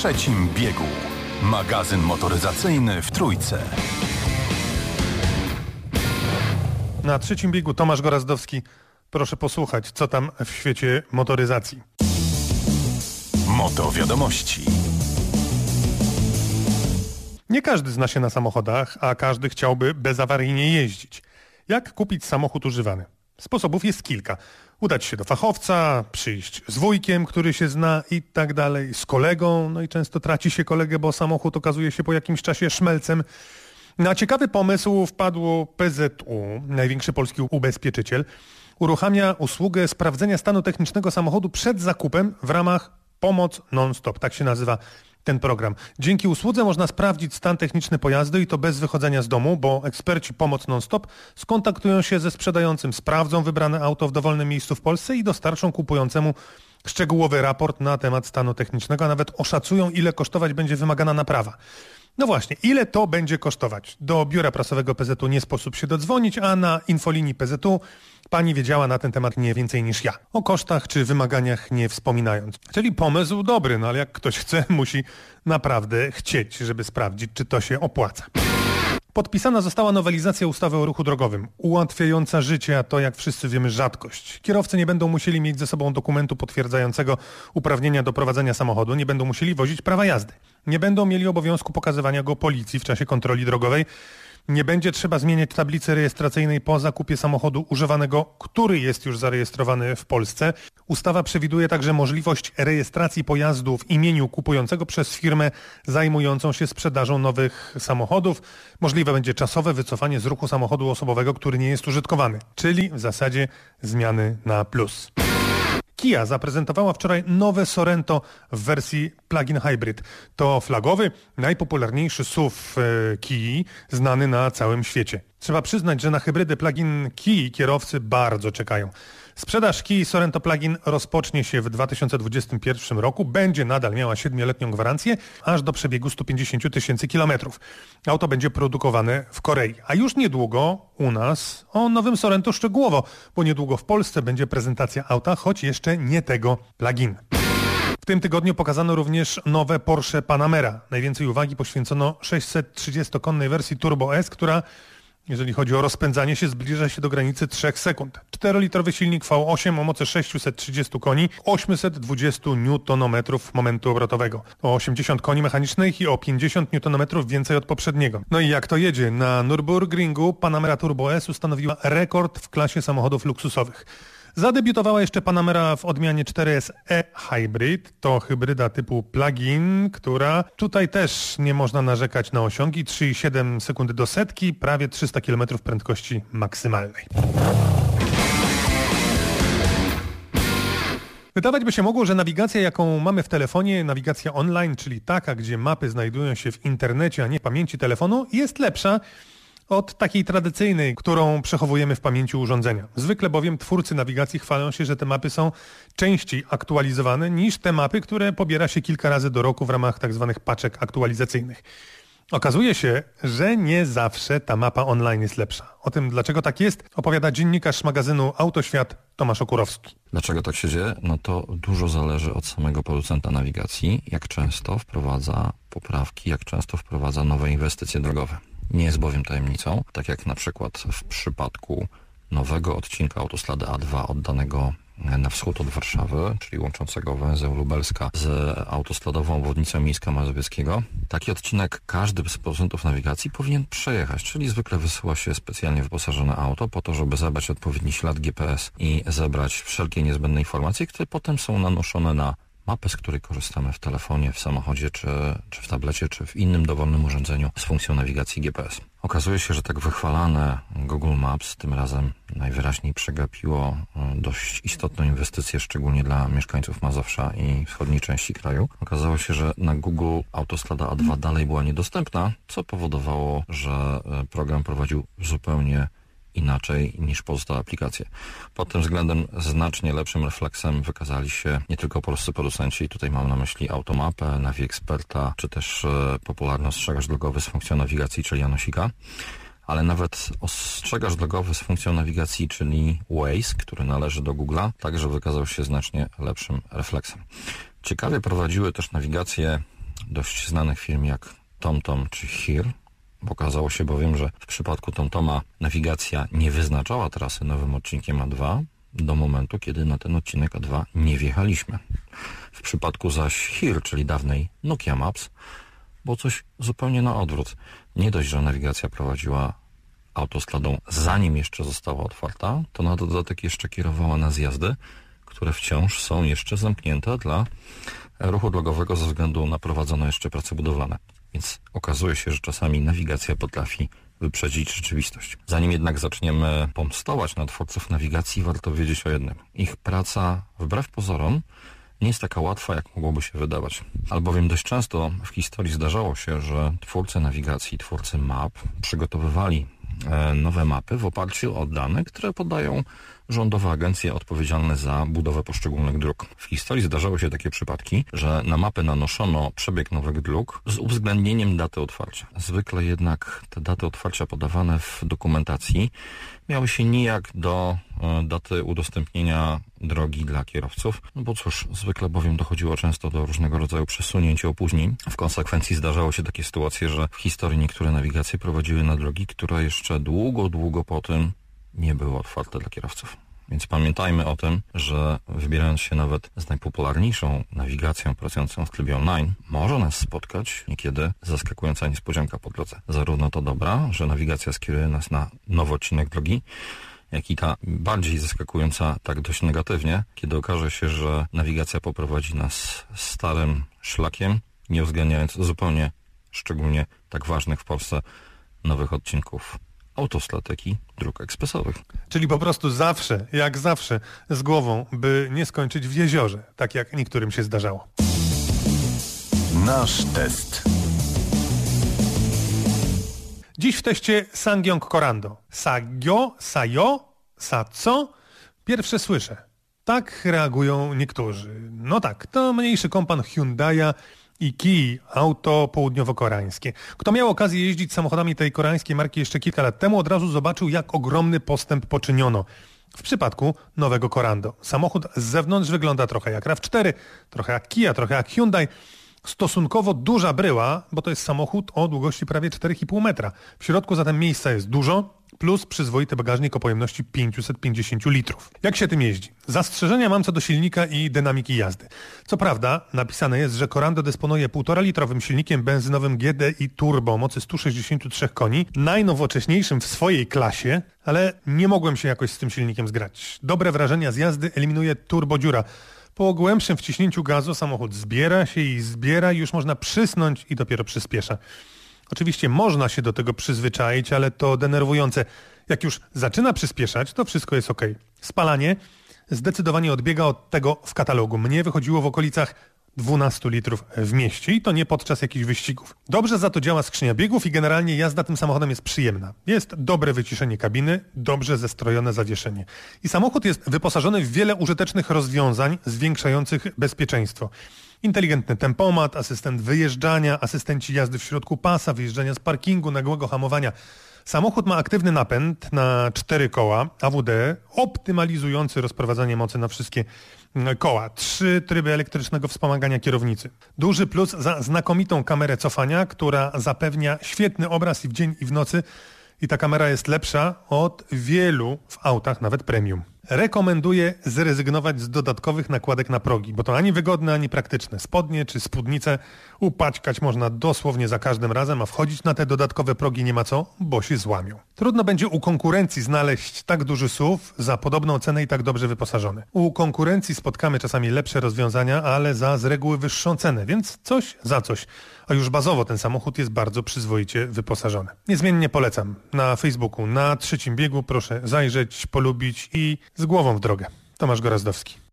trzecim biegu. Magazyn motoryzacyjny w Trójce. Na trzecim biegu Tomasz Gorazdowski. Proszę posłuchać, co tam w świecie motoryzacji. Moto wiadomości. Nie każdy zna się na samochodach, a każdy chciałby bezawaryjnie jeździć. Jak kupić samochód używany? Sposobów jest kilka. Udać się do fachowca, przyjść z wujkiem, który się zna i tak dalej, z kolegą, no i często traci się kolegę, bo samochód okazuje się po jakimś czasie szmelcem. Na ciekawy pomysł wpadło PZU, największy polski ubezpieczyciel. Uruchamia usługę sprawdzenia stanu technicznego samochodu przed zakupem w ramach Pomoc Non-Stop. Tak się nazywa ten program. Dzięki usłudze można sprawdzić stan techniczny pojazdu i to bez wychodzenia z domu, bo eksperci Pomoc Non-Stop skontaktują się ze sprzedającym, sprawdzą wybrane auto w dowolnym miejscu w Polsce i dostarczą kupującemu szczegółowy raport na temat stanu technicznego, a nawet oszacują, ile kosztować będzie wymagana naprawa. No właśnie, ile to będzie kosztować? Do biura prasowego PZU nie sposób się dodzwonić, a na infolinii PZU pani wiedziała na ten temat nie więcej niż ja. O kosztach czy wymaganiach nie wspominając. Czyli pomysł dobry, no ale jak ktoś chce, musi naprawdę chcieć, żeby sprawdzić, czy to się opłaca. Podpisana została nowelizacja ustawy o ruchu drogowym, ułatwiająca życie, a to jak wszyscy wiemy rzadkość. Kierowcy nie będą musieli mieć ze sobą dokumentu potwierdzającego uprawnienia do prowadzenia samochodu, nie będą musieli wozić prawa jazdy. Nie będą mieli obowiązku pokazywania go policji w czasie kontroli drogowej. Nie będzie trzeba zmieniać tablicy rejestracyjnej po zakupie samochodu używanego, który jest już zarejestrowany w Polsce. Ustawa przewiduje także możliwość rejestracji pojazdu w imieniu kupującego przez firmę zajmującą się sprzedażą nowych samochodów. Możliwe będzie czasowe wycofanie z ruchu samochodu osobowego, który nie jest użytkowany, czyli w zasadzie zmiany na plus. Kia zaprezentowała wczoraj nowe Sorento w wersji plug-in hybrid. To flagowy, najpopularniejszy SUV e, Kii, znany na całym świecie. Trzeba przyznać, że na hybrydy plug-in Kii kierowcy bardzo czekają. Sprzedaż Kii Sorento Plug-in rozpocznie się w 2021 roku. Będzie nadal miała 7-letnią gwarancję, aż do przebiegu 150 tysięcy kilometrów. Auto będzie produkowane w Korei. A już niedługo u nas o nowym Sorento szczegółowo, bo niedługo w Polsce będzie prezentacja auta, choć jeszcze nie tego plug-in. W tym tygodniu pokazano również nowe Porsche Panamera. Najwięcej uwagi poświęcono 630-konnej wersji Turbo S, która jeżeli chodzi o rozpędzanie się, zbliża się do granicy 3 sekund. 4-litrowy silnik V8 o mocy 630 koni, 820 Nm momentu obrotowego. O 80 koni mechanicznych i o 50 Nm więcej od poprzedniego. No i jak to jedzie? Na Nürburgringu Panamera Turbo S ustanowiła rekord w klasie samochodów luksusowych. Zadebiutowała jeszcze Panamera w odmianie 4S e-Hybrid. To hybryda typu plug-in, która tutaj też nie można narzekać na osiągi. 3,7 sekundy do setki, prawie 300 km prędkości maksymalnej. Wydawać by się mogło, że nawigacja, jaką mamy w telefonie, nawigacja online, czyli taka, gdzie mapy znajdują się w internecie, a nie w pamięci telefonu, jest lepsza od takiej tradycyjnej, którą przechowujemy w pamięci urządzenia. Zwykle bowiem twórcy nawigacji chwalą się, że te mapy są częściej aktualizowane niż te mapy, które pobiera się kilka razy do roku w ramach tzw. Tak paczek aktualizacyjnych. Okazuje się, że nie zawsze ta mapa online jest lepsza. O tym, dlaczego tak jest, opowiada dziennikarz magazynu Autoświat Tomasz Okurowski. Dlaczego tak się dzieje? No to dużo zależy od samego producenta nawigacji, jak często wprowadza poprawki, jak często wprowadza nowe inwestycje drogowe. Nie jest bowiem tajemnicą, tak jak na przykład w przypadku nowego odcinka autostrady A2 oddanego na wschód od Warszawy, czyli łączącego węzeł Lubelska z autostradową obwodnicą Miejska Mazowieckiego. Taki odcinek każdy z producentów nawigacji powinien przejechać, czyli zwykle wysyła się specjalnie wyposażone auto po to, żeby zebrać odpowiedni ślad GPS i zebrać wszelkie niezbędne informacje, które potem są nanoszone na mapę, z której korzystamy w telefonie, w samochodzie, czy, czy w tablecie, czy w innym dowolnym urządzeniu z funkcją nawigacji GPS. Okazuje się, że tak wychwalane Google Maps tym razem najwyraźniej przegapiło e, dość istotną inwestycję, szczególnie dla mieszkańców Mazowsza i wschodniej części kraju. Okazało się, że na Google autostrada A2 dalej była niedostępna, co powodowało, że e, program prowadził zupełnie inaczej niż pozostałe aplikacje. Pod tym względem znacznie lepszym refleksem wykazali się nie tylko polscy producenci, tutaj mam na myśli Automapę, Navi Experta, czy też e, popularny ostrzegacz drogowy z funkcją nawigacji, czyli Janosika, ale nawet ostrzegacz drogowy z funkcją nawigacji, czyli Waze, który należy do Google'a, także wykazał się znacznie lepszym refleksem. Ciekawie prowadziły też nawigację dość znanych firm jak TomTom czy HIR. Okazało się bowiem, że w przypadku TomToma nawigacja nie wyznaczała trasy nowym odcinkiem A2 do momentu, kiedy na ten odcinek A2 nie wjechaliśmy. W przypadku zaś HIR, czyli dawnej Nokia Maps, było coś zupełnie na odwrót. Nie dość, że nawigacja prowadziła autostradą zanim jeszcze została otwarta, to na dodatek jeszcze kierowała na zjazdy, które wciąż są jeszcze zamknięte dla ruchu drogowego ze względu na prowadzone jeszcze prace budowlane. Więc okazuje się, że czasami nawigacja potrafi wyprzedzić rzeczywistość. Zanim jednak zaczniemy pomstować na twórców nawigacji, warto wiedzieć o jednym. Ich praca, wbrew pozorom, nie jest taka łatwa, jak mogłoby się wydawać. Albowiem dość często w historii zdarzało się, że twórcy nawigacji, twórcy map przygotowywali nowe mapy w oparciu o dane, które podają rządowe agencje odpowiedzialne za budowę poszczególnych dróg. W historii zdarzały się takie przypadki, że na mapy nanoszono przebieg nowych dróg z uwzględnieniem daty otwarcia. Zwykle jednak te daty otwarcia podawane w dokumentacji miały się nijak do e, daty udostępnienia drogi dla kierowców, no bo cóż, zwykle bowiem dochodziło często do różnego rodzaju przesunięć i opóźnień. W konsekwencji zdarzało się takie sytuacje, że w historii niektóre nawigacje prowadziły na drogi, które jeszcze długo, długo po tym nie były otwarte dla kierowców. Więc pamiętajmy o tym, że wybierając się nawet z najpopularniejszą nawigacją pracującą w trybie online, może nas spotkać niekiedy zaskakująca niespodzianka po drodze. Zarówno to dobra, że nawigacja skieruje nas na nowy odcinek drogi, jak i ta bardziej zaskakująca tak dość negatywnie, kiedy okaże się, że nawigacja poprowadzi nas starym szlakiem, nie uwzględniając zupełnie szczególnie tak ważnych w Polsce nowych odcinków autostratek dróg ekspresowych. Czyli po prostu zawsze, jak zawsze, z głową, by nie skończyć w jeziorze, tak jak niektórym się zdarzało. Nasz test. Dziś w teście Sangyong Korando. Sagyo, sayo, sa co? Pierwsze słyszę. Tak reagują niektórzy. No tak, to mniejszy kompan Hyundai'a i Ki, auto południowo-koreańskie. Kto miał okazję jeździć samochodami tej koreańskiej marki jeszcze kilka lat temu, od razu zobaczył, jak ogromny postęp poczyniono. W przypadku nowego Corando. Samochód z zewnątrz wygląda trochę jak RAV4, trochę jak Kia, trochę jak Hyundai. Stosunkowo duża bryła, bo to jest samochód o długości prawie 4,5 metra. W środku zatem miejsca jest dużo, plus przyzwoity bagażnik o pojemności 550 litrów. Jak się tym jeździ? Zastrzeżenia mam co do silnika i dynamiki jazdy. Co prawda, napisane jest, że Corando dysponuje 1,5-litrowym silnikiem benzynowym GDI Turbo mocy 163 koni, najnowocześniejszym w swojej klasie, ale nie mogłem się jakoś z tym silnikiem zgrać. Dobre wrażenia z jazdy eliminuje turbodziura. Po głębszym wciśnięciu gazu samochód zbiera się i zbiera już można przysnąć i dopiero przyspiesza. Oczywiście można się do tego przyzwyczaić, ale to denerwujące. Jak już zaczyna przyspieszać, to wszystko jest ok. Spalanie zdecydowanie odbiega od tego w katalogu. Mnie wychodziło w okolicach 12 litrów w mieście i to nie podczas jakichś wyścigów. Dobrze za to działa skrzynia biegów i generalnie jazda tym samochodem jest przyjemna. Jest dobre wyciszenie kabiny, dobrze zestrojone zawieszenie. I samochód jest wyposażony w wiele użytecznych rozwiązań zwiększających bezpieczeństwo. Inteligentny tempomat, asystent wyjeżdżania, asystenci jazdy w środku pasa, wyjeżdżania z parkingu, nagłego hamowania. Samochód ma aktywny napęd na cztery koła AWD, optymalizujący rozprowadzanie mocy na wszystkie mm, koła. Trzy tryby elektrycznego wspomagania kierownicy. Duży plus za znakomitą kamerę cofania, która zapewnia świetny obraz i w dzień i w nocy. I ta kamera jest lepsza od wielu w autach, nawet premium rekomenduję zrezygnować z dodatkowych nakładek na progi, bo to ani wygodne, ani praktyczne. Spodnie czy spódnice upaćkać można dosłownie za każdym razem, a wchodzić na te dodatkowe progi nie ma co, bo się złamią. Trudno będzie u konkurencji znaleźć tak duży SUV za podobną cenę i tak dobrze wyposażony. U konkurencji spotkamy czasami lepsze rozwiązania, ale za z reguły wyższą cenę, więc coś za coś. A już bazowo ten samochód jest bardzo przyzwoicie wyposażony. Niezmiennie polecam. Na Facebooku, na trzecim biegu proszę zajrzeć, polubić i z głową w drogę. Tomasz Gorazdowski.